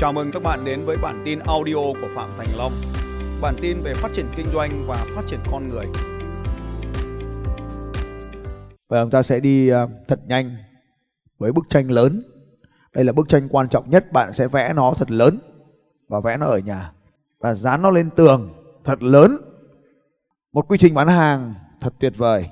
Chào mừng các bạn đến với bản tin audio của Phạm Thành Long. Bản tin về phát triển kinh doanh và phát triển con người. Và chúng ta sẽ đi à, thật nhanh với bức tranh lớn. Đây là bức tranh quan trọng nhất, bạn sẽ vẽ nó thật lớn và vẽ nó ở nhà và dán nó lên tường thật lớn. Một quy trình bán hàng thật tuyệt vời.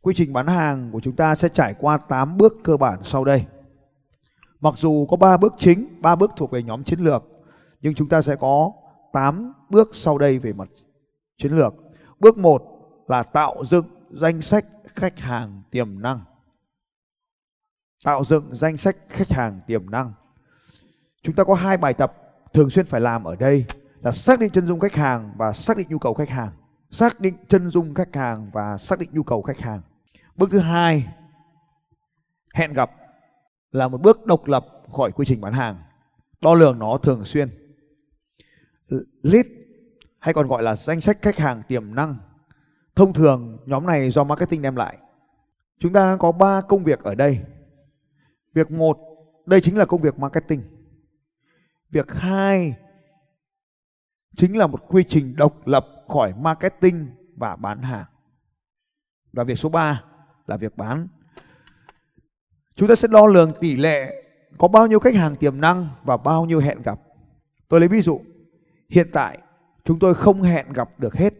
Quy trình bán hàng của chúng ta sẽ trải qua 8 bước cơ bản sau đây. Mặc dù có 3 bước chính, 3 bước thuộc về nhóm chiến lược, nhưng chúng ta sẽ có 8 bước sau đây về mặt chiến lược. Bước 1 là tạo dựng danh sách khách hàng tiềm năng. Tạo dựng danh sách khách hàng tiềm năng. Chúng ta có hai bài tập thường xuyên phải làm ở đây là xác định chân dung khách hàng và xác định nhu cầu khách hàng. Xác định chân dung khách hàng và xác định nhu cầu khách hàng. Bước thứ hai hẹn gặp là một bước độc lập khỏi quy trình bán hàng. Đo lường nó thường xuyên. Lead hay còn gọi là danh sách khách hàng tiềm năng. Thông thường, nhóm này do marketing đem lại. Chúng ta có 3 công việc ở đây. Việc một, đây chính là công việc marketing. Việc hai, chính là một quy trình độc lập khỏi marketing và bán hàng. Và việc số 3 là việc bán. Chúng ta sẽ đo lường tỷ lệ có bao nhiêu khách hàng tiềm năng và bao nhiêu hẹn gặp. Tôi lấy ví dụ, hiện tại chúng tôi không hẹn gặp được hết.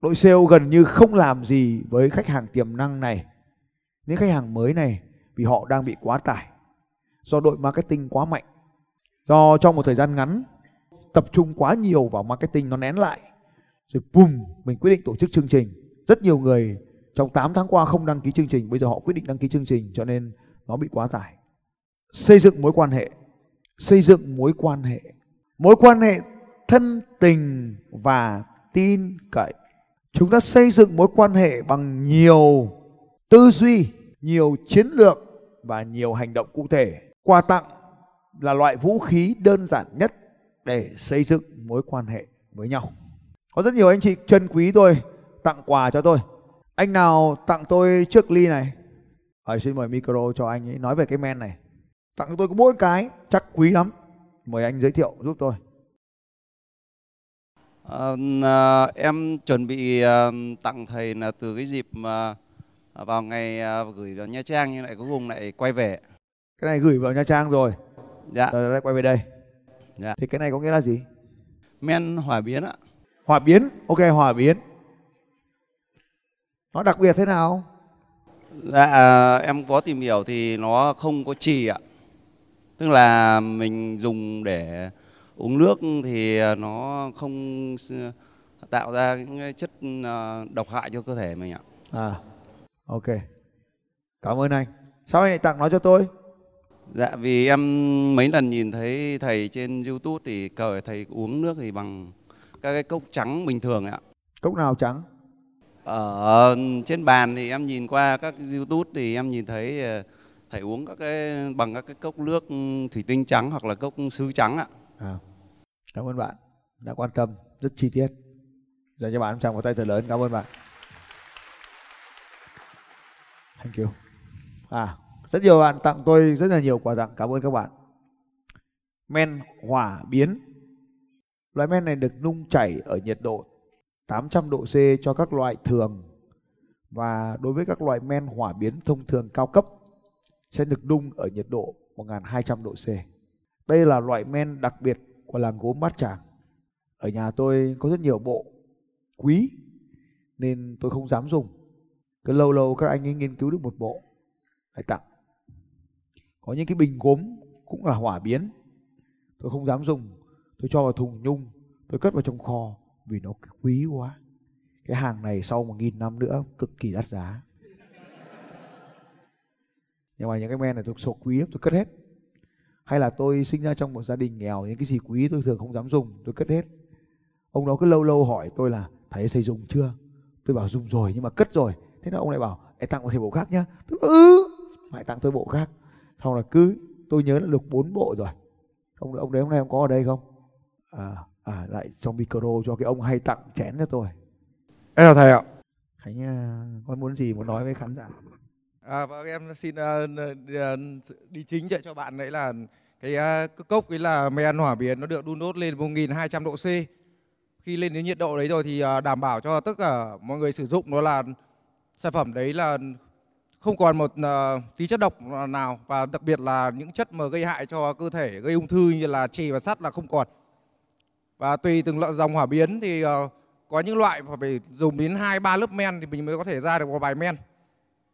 Đội sale gần như không làm gì với khách hàng tiềm năng này, những khách hàng mới này vì họ đang bị quá tải. Do đội marketing quá mạnh. Do trong một thời gian ngắn tập trung quá nhiều vào marketing nó nén lại. Rồi bùm, mình quyết định tổ chức chương trình. Rất nhiều người trong 8 tháng qua không đăng ký chương trình, bây giờ họ quyết định đăng ký chương trình cho nên nó bị quá tải. Xây dựng mối quan hệ, xây dựng mối quan hệ. Mối quan hệ thân tình và tin cậy. Chúng ta xây dựng mối quan hệ bằng nhiều tư duy, nhiều chiến lược và nhiều hành động cụ thể. Quà tặng là loại vũ khí đơn giản nhất để xây dựng mối quan hệ với nhau. Có rất nhiều anh chị chân quý tôi tặng quà cho tôi. Anh nào tặng tôi chiếc ly này? Rồi xin mời micro cho anh ấy nói về cái men này. Tặng cho tôi có mỗi cái, chắc quý lắm. Mời anh giới thiệu giúp tôi. À, à, em chuẩn bị à, tặng thầy là từ cái dịp mà vào ngày à, gửi vào Nha Trang nhưng lại cuối cùng lại quay về. Cái này gửi vào Nha Trang rồi. Dạ. Rồi lại quay về đây. Dạ. Thì cái này có nghĩa là gì? Men hỏa biến ạ. Hỏa biến, ok hỏa biến. Nó đặc biệt thế nào? Dạ à, em có tìm hiểu thì nó không có trì ạ. Tức là mình dùng để uống nước thì nó không tạo ra những chất à, độc hại cho cơ thể mình ạ. À, ok. Cảm ơn anh. Sao anh lại tặng nó cho tôi? Dạ vì em mấy lần nhìn thấy thầy trên YouTube thì cờ thầy uống nước thì bằng các cái cốc trắng bình thường ạ. Cốc nào trắng? Ở trên bàn thì em nhìn qua các youtube thì em nhìn thấy ờ, thầy uống các cái bằng các cái cốc nước ừ, thủy tinh trắng hoặc là cốc sứ trắng ạ. À, cảm ơn bạn đã quan tâm rất chi tiết. Dành cho bạn trong một tay thật lớn cảm ơn bạn. Thank you. À rất nhiều bạn tặng tôi rất là nhiều quà tặng cảm ơn các bạn. Men hỏa biến. Loại men này được nung chảy ở nhiệt độ 800 độ C cho các loại thường và đối với các loại men hỏa biến thông thường cao cấp sẽ được đun ở nhiệt độ 1200 độ C. Đây là loại men đặc biệt của làng gốm Bát Tràng. Ở nhà tôi có rất nhiều bộ quý nên tôi không dám dùng. Cứ lâu lâu các anh ấy nghiên cứu được một bộ lại tặng. Có những cái bình gốm cũng là hỏa biến. Tôi không dám dùng. Tôi cho vào thùng nhung, tôi cất vào trong kho vì nó quý quá. Cái hàng này sau một nghìn năm nữa cực kỳ đắt giá. Nhưng mà những cái men này tôi sổ quý lắm tôi cất hết. Hay là tôi sinh ra trong một gia đình nghèo những cái gì quý tôi thường không dám dùng tôi cất hết. Ông đó cứ lâu lâu hỏi tôi là thầy thầy dùng chưa? Tôi bảo dùng rồi nhưng mà cất rồi. Thế là ông lại bảo em tặng một thầy bộ khác nhá. Tôi bảo, ừ. Lại tặng tôi bộ khác. Sau là cứ tôi nhớ là được bốn bộ rồi. Ông ông đấy hôm nay ông có ở đây không? À à, lại trong micro cho cái ông hay tặng chén cho tôi. Em chào thầy ạ. Khánh uh, có muốn gì muốn nói với khán giả? À, vâng em xin uh, đi chính chạy cho bạn đấy là cái uh, cốc ấy là men hỏa biến nó được đun đốt lên 1200 độ C. Khi lên đến nhiệt độ đấy rồi thì uh, đảm bảo cho tất cả mọi người sử dụng đó là sản phẩm đấy là không còn một uh, tí chất độc nào và đặc biệt là những chất mà gây hại cho cơ thể gây ung thư như là trì và sắt là không còn và tùy từng loại dòng hỏa biến thì uh, có những loại phải dùng đến hai ba lớp men thì mình mới có thể ra được một bài men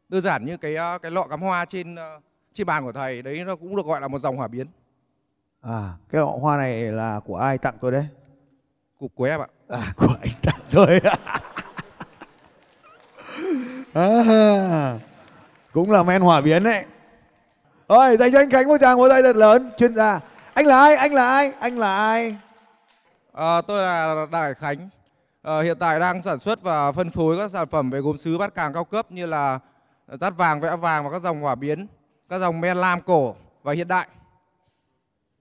đơn giản như cái uh, cái lọ cắm hoa trên uh, trên bàn của thầy đấy nó cũng được gọi là một dòng hỏa biến À, cái lọ hoa này là của ai tặng tôi đấy? cục của em ạ À, của anh tặng tôi. à, cũng là men hỏa biến đấy. Ôi, dành cho anh Khánh một tràng vỗ tay thật lớn, chuyên gia. Anh là ai? Anh là ai? Anh là ai? À, tôi là Đại Khánh. À, hiện tại đang sản xuất và phân phối các sản phẩm về gốm sứ bát càng cao cấp như là rát vàng, vẽ vàng và các dòng hỏa biến, các dòng men lam cổ và hiện đại.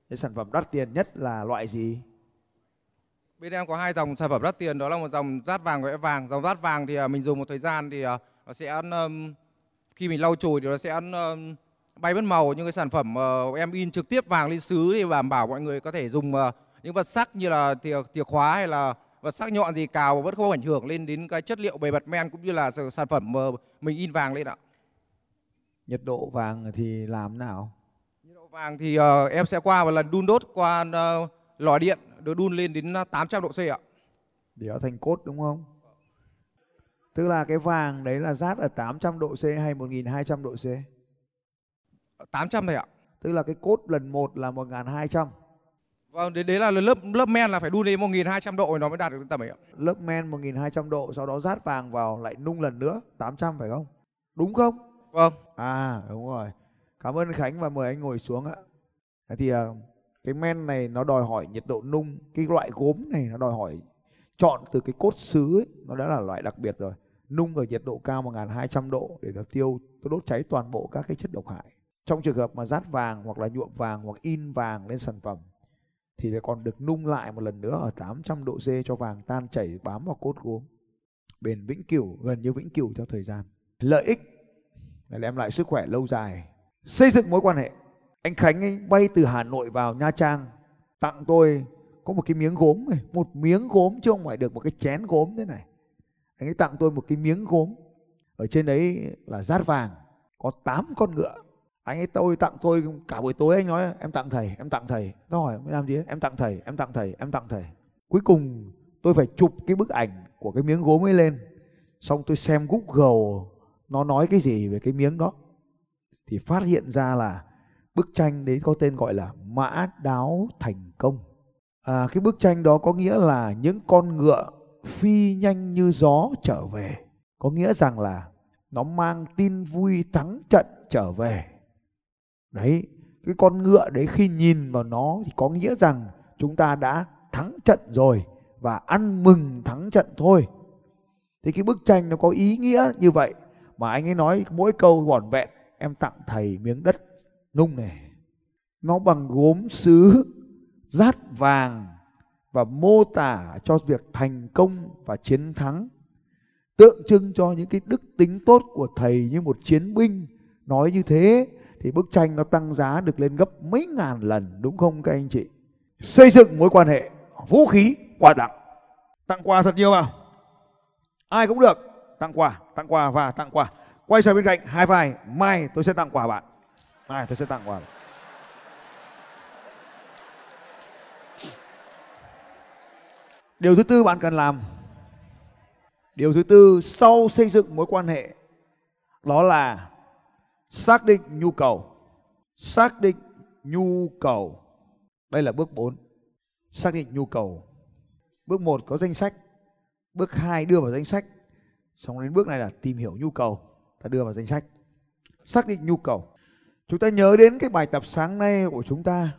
Cái sản phẩm đắt tiền nhất là loại gì? Bên em có hai dòng sản phẩm đắt tiền đó là một dòng rát vàng vẽ vàng. Dòng rát vàng thì à, mình dùng một thời gian thì à, nó sẽ khi mình lau chùi thì nó sẽ bay mất màu nhưng cái sản phẩm uh, em in trực tiếp vàng lên sứ thì đảm bảo mọi người có thể dùng những vật sắc như là thìa, thìa khóa hay là vật sắc nhọn gì cào vẫn không ảnh hưởng lên đến cái chất liệu bề mặt men cũng như là sản phẩm mà mình in vàng lên ạ. Nhiệt độ vàng thì làm nào? Nhiệt độ vàng thì uh, em sẽ qua một lần đun đốt qua uh, lò điện được đun lên đến 800 độ C ạ. Để nó thành cốt đúng không? Tức là cái vàng đấy là rát ở 800 độ C hay 1200 độ C? 800 thôi ạ. Tức là cái cốt lần 1 là 1200. Vâng, đấy, đấy là lớp lớp men là phải đun đến 1200 độ nó mới đạt được tầm ấy ạ. Lớp men 1200 độ sau đó rát vàng vào lại nung lần nữa 800 phải không? Đúng không? Vâng. À đúng rồi. Cảm ơn Khánh và mời anh ngồi xuống ạ. Thế thì à, cái men này nó đòi hỏi nhiệt độ nung, cái loại gốm này nó đòi hỏi chọn từ cái cốt sứ ấy, nó đã là loại đặc biệt rồi. Nung ở nhiệt độ cao 1200 độ để nó tiêu, nó đốt cháy toàn bộ các cái chất độc hại. Trong trường hợp mà rát vàng hoặc là nhuộm vàng hoặc in vàng lên sản phẩm thì lại còn được nung lại một lần nữa ở 800 độ C cho vàng tan chảy bám vào cốt gốm. Bền vĩnh cửu, gần như vĩnh cửu theo thời gian. Lợi ích là đem lại sức khỏe lâu dài. Xây dựng mối quan hệ. Anh Khánh ấy bay từ Hà Nội vào Nha Trang tặng tôi có một cái miếng gốm này, một miếng gốm chứ không phải được một cái chén gốm thế này. Anh ấy tặng tôi một cái miếng gốm. Ở trên đấy là rát vàng, có 8 con ngựa anh ấy tôi tặng tôi cả buổi tối anh nói em tặng thầy em tặng thầy. Tôi hỏi mới làm gì em tặng thầy em tặng thầy em tặng thầy. Cuối cùng tôi phải chụp cái bức ảnh của cái miếng gốm ấy lên. Xong tôi xem google nó nói cái gì về cái miếng đó. Thì phát hiện ra là bức tranh đấy có tên gọi là mã đáo thành công. À, cái bức tranh đó có nghĩa là những con ngựa phi nhanh như gió trở về. Có nghĩa rằng là nó mang tin vui thắng trận trở về. Đấy, cái con ngựa đấy khi nhìn vào nó thì có nghĩa rằng chúng ta đã thắng trận rồi và ăn mừng thắng trận thôi. Thì cái bức tranh nó có ý nghĩa như vậy mà anh ấy nói mỗi câu vỏn vẹn em tặng thầy miếng đất nung này. Nó bằng gốm sứ rát vàng và mô tả cho việc thành công và chiến thắng tượng trưng cho những cái đức tính tốt của thầy như một chiến binh nói như thế thì bức tranh nó tăng giá được lên gấp mấy ngàn lần, đúng không các anh chị? Xây dựng mối quan hệ vũ khí quà tặng tặng quà thật nhiều vào. Ai cũng được. Tặng quà tặng quà và tặng quà. Quay sang bên cạnh, hai vai. Mai, tôi sẽ tặng quà bạn. Mai, tôi sẽ tặng quà điều thứ tư bạn cần làm. Điều thứ tư sau xây dựng mối quan hệ, đó là xác định nhu cầu. Xác định nhu cầu. Đây là bước 4 xác định nhu cầu. Bước 1 có danh sách. Bước 2 đưa vào danh sách. Xong đến bước này là tìm hiểu nhu cầu. Ta đưa vào danh sách. Xác định nhu cầu. Chúng ta nhớ đến cái bài tập sáng nay của chúng ta.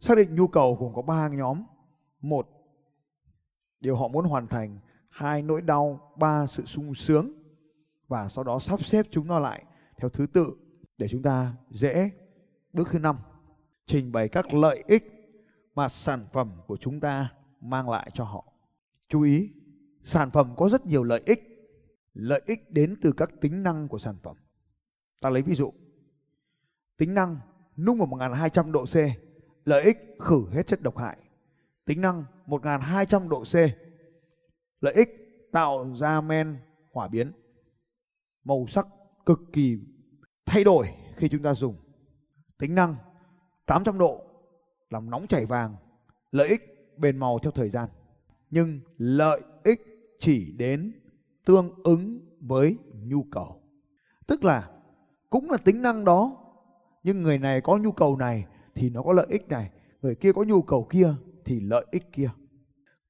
Xác định nhu cầu gồm có ba nhóm. Một, điều họ muốn hoàn thành. Hai, nỗi đau. Ba, sự sung sướng. Và sau đó sắp xếp chúng nó lại theo thứ tự để chúng ta dễ bước thứ năm, trình bày các lợi ích mà sản phẩm của chúng ta mang lại cho họ chú ý, sản phẩm có rất nhiều lợi ích lợi ích đến từ các tính năng của sản phẩm ta lấy ví dụ, tính năng nung ở 1200 độ C, lợi ích khử hết chất độc hại. Tính năng 1200 độ C. Lợi ích tạo ra men hỏa biến. Màu sắc cực kỳ thay đổi khi chúng ta dùng. Tính năng 800 độ làm nóng chảy vàng. Lợi ích bền màu theo thời gian. Nhưng lợi ích chỉ đến tương ứng với nhu cầu. Tức là cũng là tính năng đó nhưng người này có nhu cầu này thì nó có lợi ích này, người kia có nhu cầu kia thì lợi ích kia.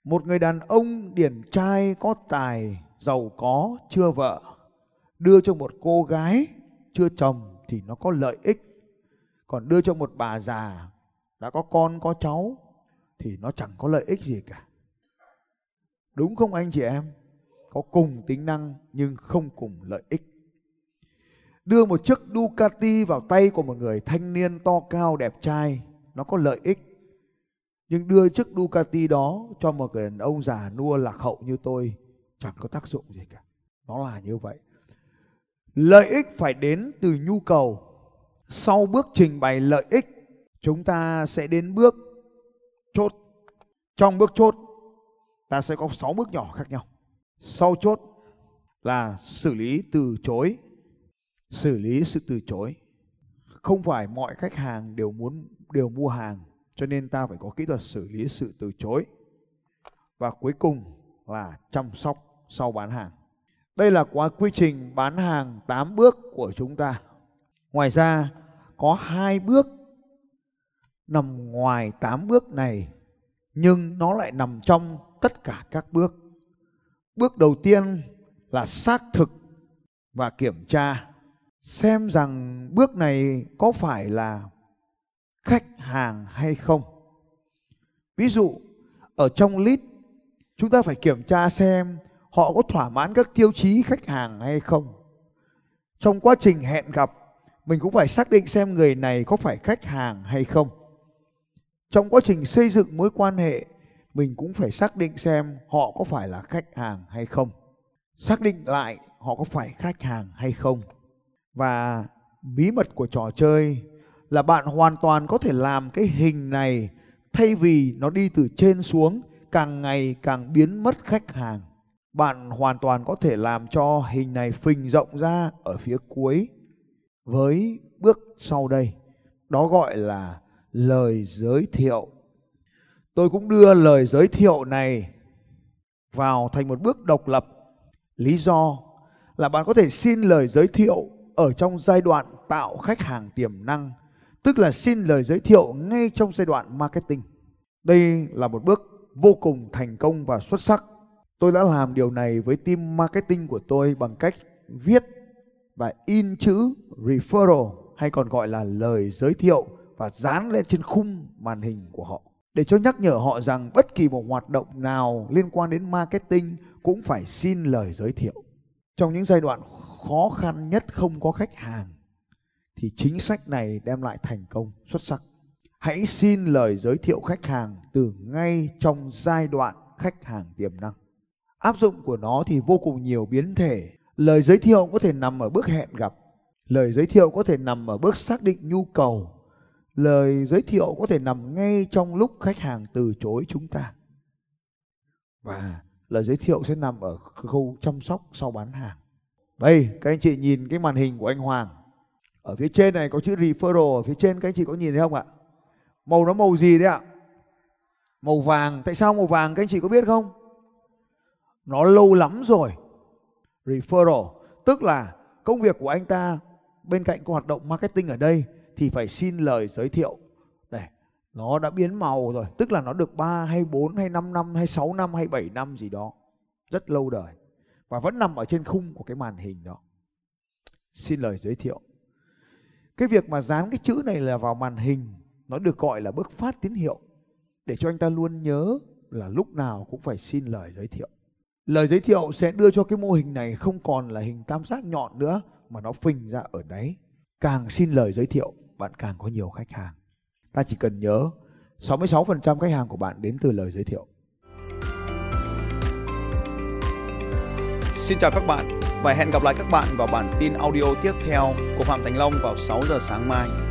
Một người đàn ông điển trai có tài, giàu có, chưa vợ đưa cho một cô gái chưa chồng thì nó có lợi ích. Còn đưa cho một bà già đã có con, có cháu thì nó chẳng có lợi ích gì cả. Đúng không anh chị em? Có cùng tính năng nhưng không cùng lợi ích. Đưa một chiếc Ducati vào tay của một người thanh niên to cao đẹp trai, nó có lợi ích. Nhưng đưa chiếc Ducati đó cho một người đàn ông già nua lạc hậu như tôi chẳng có tác dụng gì cả. Nó là như vậy. Lợi ích phải đến từ nhu cầu. Sau bước trình bày lợi ích, chúng ta sẽ đến bước chốt. Trong bước chốt, ta sẽ có 6 bước nhỏ khác nhau. Sau chốt là xử lý từ chối. Xử lý sự từ chối. Không phải mọi khách hàng đều muốn đều mua hàng, cho nên ta phải có kỹ thuật xử lý sự từ chối. Và cuối cùng là chăm sóc sau bán hàng. Đây là quá quy trình bán hàng 8 bước của chúng ta. Ngoài ra, có hai bước nằm ngoài 8 bước này, nhưng nó lại nằm trong tất cả các bước. Bước đầu tiên là xác thực và kiểm tra, xem rằng bước này có phải là khách hàng hay không. Ví dụ, ở trong list, chúng ta phải kiểm tra xem họ có thỏa mãn các tiêu chí khách hàng hay không. Trong quá trình hẹn gặp, mình cũng phải xác định xem người này có phải khách hàng hay không. Trong quá trình xây dựng mối quan hệ, mình cũng phải xác định xem họ có phải là khách hàng hay không. Xác định lại họ có phải khách hàng hay không. Và bí mật của trò chơi là bạn hoàn toàn có thể làm cái hình này thay vì nó đi từ trên xuống càng ngày càng biến mất khách hàng bạn hoàn toàn có thể làm cho hình này phình rộng ra ở phía cuối với bước sau đây. Đó gọi là lời giới thiệu. Tôi cũng đưa lời giới thiệu này vào thành một bước độc lập. Lý do là bạn có thể xin lời giới thiệu ở trong giai đoạn tạo khách hàng tiềm năng, tức là xin lời giới thiệu ngay trong giai đoạn marketing. Đây là một bước vô cùng thành công và xuất sắc. Tôi đã làm điều này với team marketing của tôi bằng cách viết và in chữ referral, hay còn gọi là lời giới thiệu và dán lên trên khung màn hình của họ để cho nhắc nhở họ rằng bất kỳ một hoạt động nào liên quan đến marketing cũng phải xin lời giới thiệu. Trong những giai đoạn khó khăn nhất không có khách hàng, thì chính sách này đem lại thành công xuất sắc. Hãy xin lời giới thiệu khách hàng từ ngay trong giai đoạn khách hàng tiềm năng. Áp dụng của nó thì vô cùng nhiều biến thể. Lời giới thiệu có thể nằm ở bước hẹn gặp. Lời giới thiệu có thể nằm ở bước xác định nhu cầu. Lời giới thiệu có thể nằm ngay trong lúc khách hàng từ chối chúng ta. Và lời giới thiệu sẽ nằm ở khâu chăm sóc sau bán hàng. Đây, các anh chị nhìn cái màn hình của anh Hoàng. Ở phía trên này có chữ referral, ở phía trên các anh chị có nhìn thấy không ạ? Màu nó màu gì đấy ạ? Màu vàng. Tại sao màu vàng các anh chị có biết không? Nó lâu lắm rồi. Referral, tức là công việc của anh ta bên cạnh có hoạt động marketing ở đây thì phải xin lời giới thiệu. Này, nó đã biến màu rồi, tức là nó được 3 hay 4 hay 5 năm hay 6 năm hay 7 năm gì đó, rất lâu đời và vẫn nằm ở trên khung của cái màn hình đó. Xin lời giới thiệu. Cái việc mà dán cái chữ này là vào màn hình, nó được gọi là bước phát tín hiệu. Để cho anh ta luôn nhớ là lúc nào cũng phải xin lời giới thiệu. Lời giới thiệu sẽ đưa cho cái mô hình này không còn là hình tam giác nhọn nữa mà nó phình ra ở đáy. Càng xin lời giới thiệu, bạn càng có nhiều khách hàng. Ta chỉ cần nhớ 66% khách hàng của bạn đến từ lời giới thiệu. Xin chào các bạn và hẹn gặp lại các bạn vào bản tin audio tiếp theo của Phạm Thành Long vào 6 giờ sáng mai.